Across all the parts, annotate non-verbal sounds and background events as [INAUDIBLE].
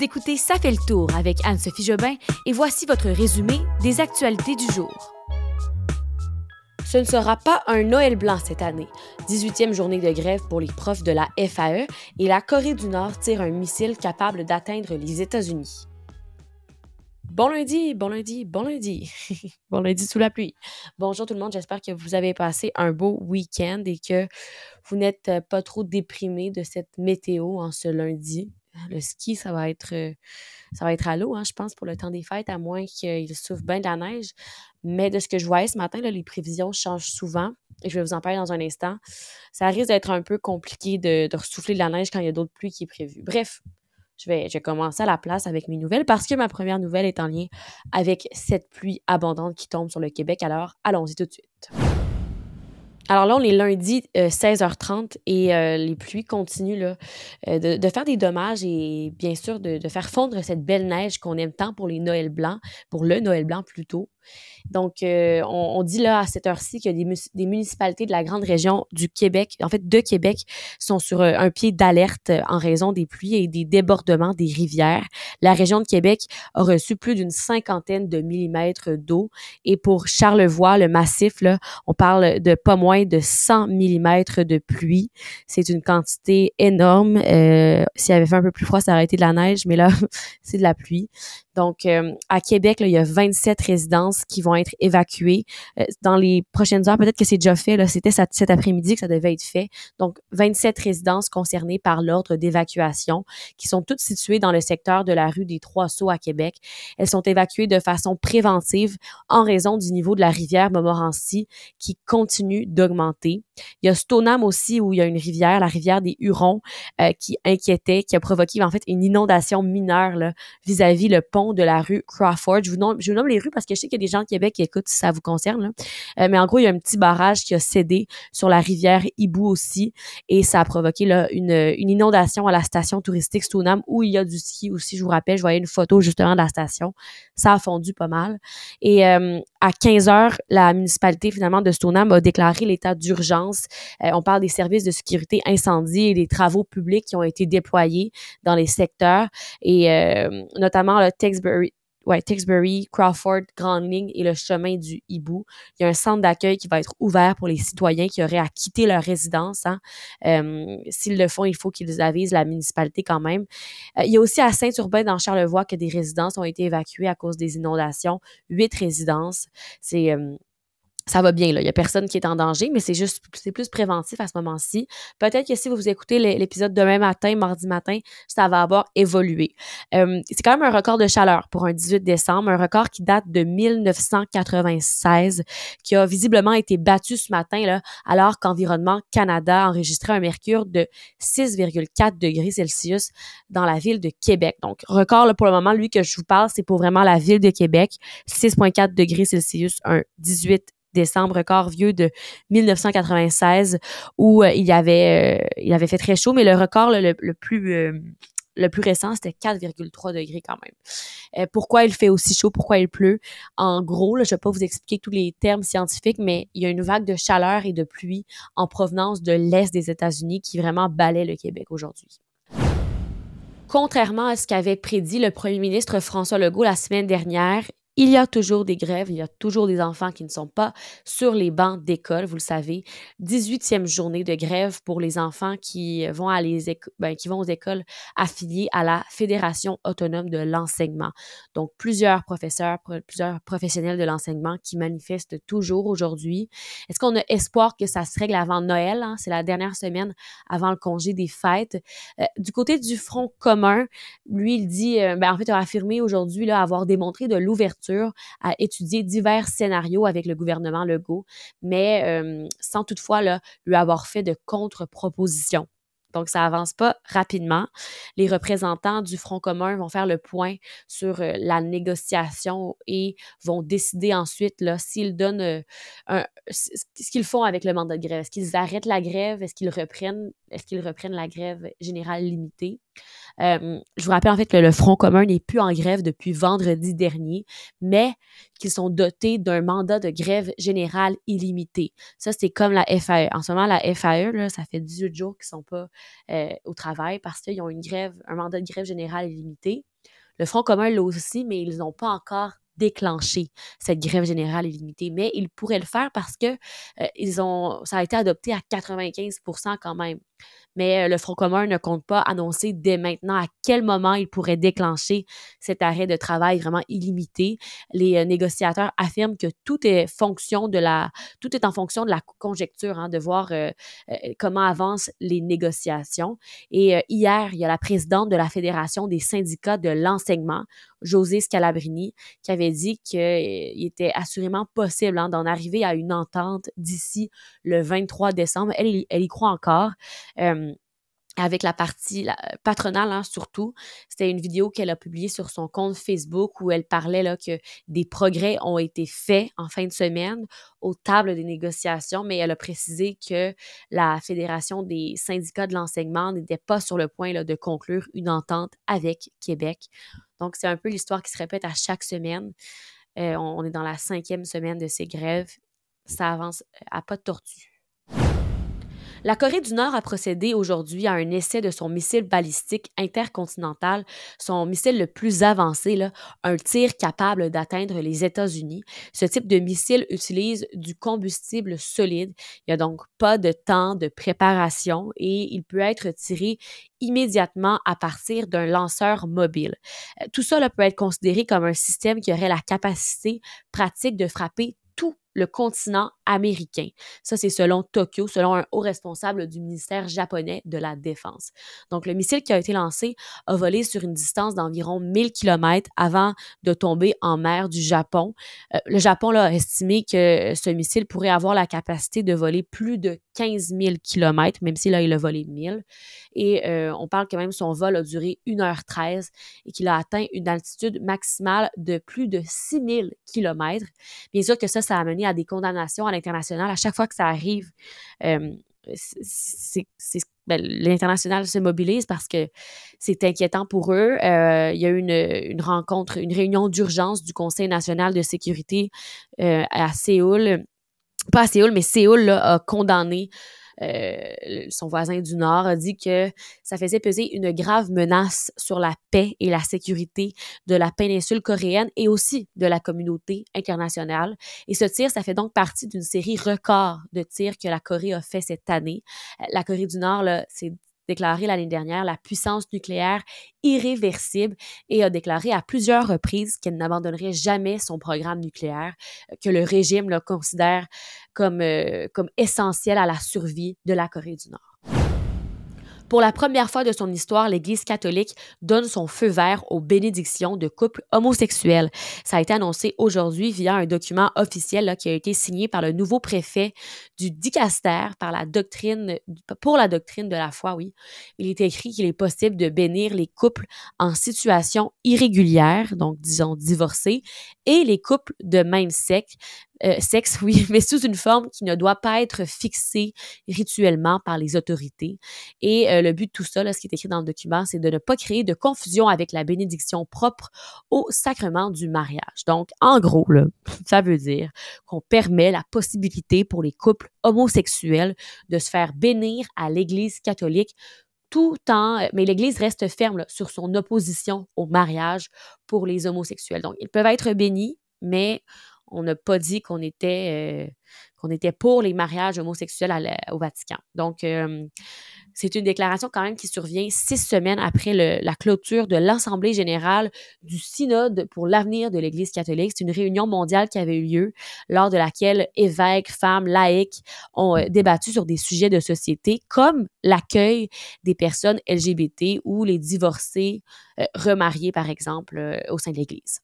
Vous écoutez Ça fait le tour avec Anne-Sophie Jobin et voici votre résumé des actualités du jour. Ce ne sera pas un Noël blanc cette année. 18e journée de grève pour les profs de la FAE et la Corée du Nord tire un missile capable d'atteindre les États-Unis. Bon lundi, bon lundi, bon lundi. [LAUGHS] bon lundi sous la pluie. Bonjour tout le monde, j'espère que vous avez passé un beau week-end et que vous n'êtes pas trop déprimé de cette météo en ce lundi. Le ski, ça va être, euh, ça va être à l'eau, hein, je pense, pour le temps des fêtes, à moins qu'il souffre bien de la neige. Mais de ce que je voyais ce matin, les prévisions changent souvent. Et je vais vous en parler dans un instant. Ça risque d'être un peu compliqué de, de ressouffler de la neige quand il y a d'autres pluies qui est prévues. Bref, je vais, je vais commencer à la place avec mes nouvelles parce que ma première nouvelle est en lien avec cette pluie abondante qui tombe sur le Québec. Alors, allons-y tout de suite. Alors là, on est lundi 16h30 euh, et euh, les pluies continuent là, euh, de, faire des dommages et bien sûr de, de faire fondre cette belle neige qu'on aime tant pour les Noëls blancs, pour le Noël blanc plutôt. Donc, euh, on, dit là à cette heure-ci que des, municipalités de la grande région du Québec, en fait de Québec, sont sur euh, un pied d'alerte en raison des pluies et des débordements des rivières. La région de Québec a reçu plus d'une cinquantaine de millimètres d'eau et pour Charlevoix, le massif, là, on parle de pas moins de 100 millimètres de pluie. C'est une quantité énorme. Euh, S'il avait fait un peu plus froid, ça aurait été de la neige, mais là, [LAUGHS] c'est de la pluie. Donc, euh, à Québec, il y a 27 résidences qui vont être évacuées euh, dans les prochaines heures. Peut-être que c'est déjà fait. C'était cet après-midi que ça devait être fait. Donc, 27 résidences concernées par l'ordre d'évacuation qui sont toutes situées dans le secteur de la rue des Trois-Sceaux à Québec. Elles sont évacuées de façon préventive en raison du niveau de la rivière Montmorency qui continue d'augmenter. Il y a Stoneham aussi où il y a une rivière, la rivière des Hurons, euh, qui inquiétait, qui a provoqué en fait une inondation mineure vis-à-vis -vis le pont de la rue Crawford. Je vous nomme, je vous nomme les rues parce que je sais qu'il des gens de Québec qui écoutent si ça vous concerne. Euh, mais en gros, il y a un petit barrage qui a cédé sur la rivière Hibou aussi et ça a provoqué là, une, inondation à la station touristique Stoneham où il y a du ski aussi. Je vous rappelle, je voyais une photo justement de la station. Ça a fondu pas mal. Et euh, à 15 heures, la municipalité finalement de Stoneham a déclaré l'état d'urgence. Euh, on parle des services de sécurité incendie et des travaux publics qui ont été déployés dans les secteurs et notamment le Texbury, ouais, Crawford, Grande Ligne et le chemin du Hibou. Il y a un centre d'accueil qui va être ouvert pour les citoyens qui auraient à quitter leur résidence. Hein. Euh, S'ils le font, il faut qu'ils avisent la municipalité quand même. Euh, il y a aussi à Saint-Urbain, dans Charlevoix, que des résidences ont été évacuées à cause des inondations. Huit résidences. C'est euh, ça va bien. Là. Il n'y a personne qui est en danger, mais c'est juste, c'est plus préventif à ce moment-ci. Peut-être que si vous écoutez l'épisode demain matin, mardi matin, ça va avoir évolué. Euh, c'est quand même un record de chaleur pour un 18 décembre, un record qui date de 1996, qui a visiblement été battu ce matin, là, alors qu'Environnement Canada enregistrait un mercure de 6,4 degrés Celsius dans la ville de Québec. Donc, record là, pour le moment, lui que je vous parle, c'est pour vraiment la ville de Québec, 6,4 degrés Celsius, un 18 décembre, record vieux de 1996 où euh, il y avait euh, il avait fait très chaud, mais le record le, plus euh, le plus récent, c'était 4,3 degrés quand même. pourquoi il fait aussi chaud? Pourquoi il pleut? En gros, je ne vais pas vous expliquer tous les termes scientifiques, mais il y a une vague de chaleur et de pluie en provenance de l'Est des États-Unis qui vraiment balaie le Québec aujourd'hui. Contrairement à ce qu'avait prédit le premier ministre François Legault la semaine dernière, il y a toujours des grèves, il y a toujours des enfants qui ne sont pas sur les bancs d'école, vous le savez. 18e journée de grève pour les enfants qui vont, à les ben, qui vont aux écoles affiliées à la Fédération autonome de l'enseignement. Donc, plusieurs professeurs, plusieurs professionnels de l'enseignement qui manifestent toujours aujourd'hui. Est-ce qu'on a espoir que ça se règle avant Noël? Hein? C'est la dernière semaine avant le congé des fêtes. Euh, du côté du Front commun, lui, il dit, euh, ben, en fait, a affirmé aujourd'hui avoir démontré de l'ouverture à étudier divers scénarios avec le gouvernement Legault, mais euh, sans toutefois lui avoir fait de contre-propositions. Donc, ça avance pas rapidement. Les représentants du Front commun vont faire le point sur euh, la négociation et vont décider ensuite s'ils donnent euh, ce qu'ils font avec le mandat de grève. Est-ce qu'ils arrêtent la grève? Est-ce qu'ils reprennent? Est-ce qu'ils reprennent la grève générale limitée? je vous rappelle en fait que le Front commun n'est plus en grève depuis vendredi dernier, mais qu'ils sont dotés d'un mandat de grève générale illimité. Ça, c'est comme la FAE. En ce moment, la FAE, là, ça fait 18 jours qu'ils ne sont pas au travail parce qu'ils ont une grève, un mandat de grève générale illimité. Le Front commun l'a aussi, mais ils n'ont pas encore déclenché cette grève générale illimitée, mais ils pourraient le faire parce que ils ont, ça a été adopté à 95% quand même mais euh, le Front commun ne compte pas annoncer dès maintenant à quel moment il pourrait déclencher cet arrêt de travail vraiment illimité. Les euh, négociateurs affirment que tout est en fonction de la conjecture, hein, de voir euh, comment avancent les négociations. Et hier, il y a la présidente de la Fédération des syndicats de l'enseignement, José Scalabrini, qui avait dit qu'il était assurément possible hein, d'en arriver à une entente d'ici le 23 décembre. Elle, y croit encore avec la partie patronale hein, surtout. C'était une vidéo qu'elle a publiée sur son compte Facebook où elle parlait là, que des progrès ont été faits en fin de semaine aux tables des négociations, mais elle a précisé que la Fédération des syndicats de l'enseignement n'était pas sur le point de conclure une entente avec Québec. Donc, c'est un peu l'histoire qui se répète à chaque semaine. Euh, on est dans la cinquième semaine de ces grèves. Ça avance à pas de tortue. La Corée du Nord a procédé aujourd'hui à un essai de son missile balistique intercontinental, son missile le plus avancé, un tir capable d'atteindre les États-Unis. Ce type de missile utilise du combustible solide. Il n'y a donc pas de temps de préparation et il peut être tiré immédiatement à partir d'un lanceur mobile. Euh, tout ça peut être considéré comme un système qui aurait la capacité pratique de frapper le continent américain. Ça, c'est selon Tokyo, selon un haut responsable du ministère japonais de la Défense. Donc, le missile qui a été lancé a volé sur une distance d'environ 1000 km avant de tomber en mer du Japon. Euh, le Japon là, a estimé que ce missile pourrait avoir la capacité de voler plus de 15 000 km, même si là, il a volé 1000. Et euh, on parle quand même son vol a duré 1h13 et qu'il a atteint une altitude maximale de plus de 6000 km. Bien sûr que ça, ça a mené à des condamnations à l'international. À chaque fois que ça arrive, euh, ben, l'international se mobilise parce que c'est inquiétant pour eux. Euh, il y a eu une, rencontre, une réunion d'urgence du Conseil national de sécurité euh, à Séoul. Pas à Séoul, mais Séoul a condamné euh, son voisin du Nord, a dit que ça faisait peser une grave menace sur la paix et la sécurité de la péninsule coréenne et aussi de la communauté internationale. Et ce tir, ça fait donc partie d'une série record de tirs que la Corée a fait cette année. Euh, la Corée du Nord, c'est déclaré l'année dernière la puissance nucléaire irréversible et a déclaré à plusieurs reprises qu'elle n'abandonnerait jamais son programme nucléaire, que le régime le considère comme, euh, à la survie de la Corée du Nord. Pour la première fois de son histoire, l'Église catholique donne son feu vert aux bénédictions de couples homosexuels. Ça a été annoncé aujourd'hui via un document officiel qui a été signé par le nouveau préfet du doctrine, pour la doctrine de la foi, oui. Il est écrit qu'il est possible de bénir les couples en situation irrégulière, donc disons divorcés, et les couples de même sexe, euh, sexe, oui, [LAUGHS] mais sous une forme qui ne doit pas être fixée rituellement par les autorités. Et euh, le but de tout ça, là, ce qui est écrit dans le document, c'est de ne pas créer de confusion avec la bénédiction propre au sacrement du mariage. Donc, en gros, là, [LAUGHS] ça veut dire qu'on permet la possibilité pour les couples homosexuels de se faire bénir à l'Église catholique tout en, mais l'Église reste ferme sur son opposition au mariage pour les homosexuels. Donc, ils peuvent être bénis, mais on n'a pas dit qu'on était, euh, pour les mariages homosexuels au Vatican. Donc, euh, c'est une déclaration quand même qui survient six semaines après la clôture de l'Assemblée générale du Synode pour l'avenir de l'Église catholique. C'est une réunion mondiale qui avait eu lieu lors de laquelle évêques, femmes, laïcs ont euh, débattu sur des sujets de société comme l'accueil des personnes LGBT ou les divorcés remariés, par exemple, au sein de l'Église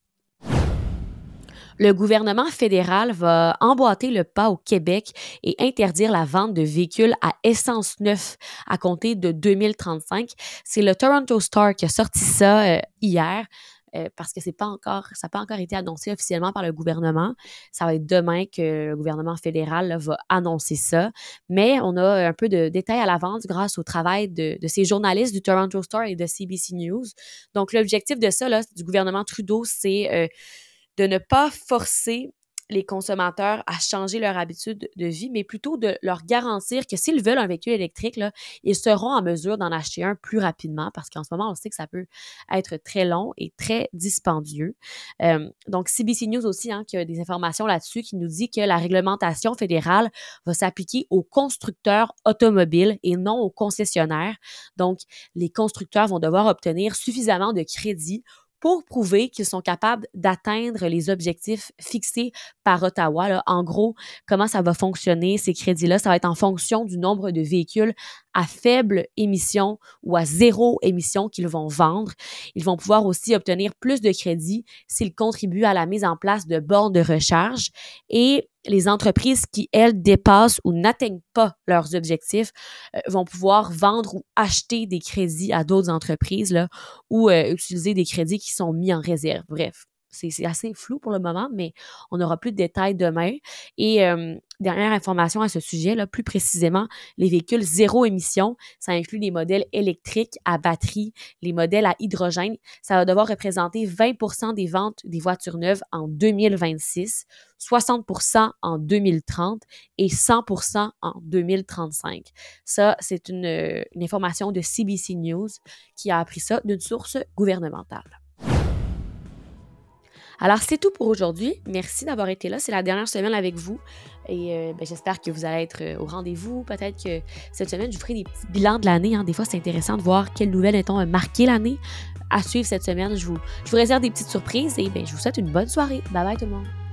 le gouvernement fédéral va emboîter le pas au Québec et interdire la vente de véhicules à essence neuf à compter de 2035. C'est le Toronto Star qui a sorti ça euh, hier. euh, parce que c'est pas encore, ça n'a pas encore été annoncé officiellement par le gouvernement. Ça va être demain que le gouvernement fédéral va annoncer ça. Mais on a un peu de détails à l'avance grâce au travail de, ces journalistes du Toronto Star et de CBC News. Donc, l'objectif de ça, là, du gouvernement Trudeau, c'est euh, de ne pas forcer les consommateurs à changer leur habitude de vie, mais plutôt de leur garantir que s'ils veulent un véhicule électrique, là, ils seront en mesure d'en acheter un plus rapidement parce qu'en ce moment, on sait que ça peut être très long et très dispendieux. Euh, donc, CBC News aussi, hein, qui a des informations là-dessus, qui nous dit que la réglementation fédérale va s'appliquer aux constructeurs automobiles et non aux concessionnaires. Donc, les constructeurs vont devoir obtenir suffisamment de crédits pour prouver qu'ils sont capables d'atteindre les objectifs fixés par Ottawa. En gros, comment ça va fonctionner, ces crédits-là? Ça va être en fonction du nombre de véhicules à faible émission ou à zéro émission qu'ils vont vendre. Ils vont pouvoir aussi obtenir plus de crédits s'ils contribuent à la mise en place de bornes de recharge et les entreprises qui, elles, dépassent ou n'atteignent pas leurs objectifs euh, vont pouvoir vendre ou acheter des crédits à d'autres entreprises là, ou euh, utiliser des crédits qui sont mis en réserve. Bref, c'est assez flou pour le moment, mais on aura plus de détails demain. Et euh, dernière information à ce sujet, là, plus précisément, les véhicules zéro émission, ça inclut les modèles électriques à batterie, les modèles à hydrogène. Ça va devoir représenter 20% des ventes des voitures neuves en 2026, 60% en 2030 et 100% en 2035. Ça, c'est une, une information de CBC News qui a appris ça d'une source gouvernementale. Alors, c'est tout pour aujourd'hui. Merci d'avoir été là. C'est la dernière semaine avec vous. Et euh, ben, j'espère que vous allez être euh, au rendez-vous. Peut-être que cette semaine, je vous ferai des petits bilans de l'année. Hein. Des fois, c'est intéressant de voir quelles nouvelles, mettons, marqué l'année. À suivre cette semaine, je vous, je vous réserve des petites surprises et ben, je vous souhaite une bonne soirée. Bye bye tout le monde.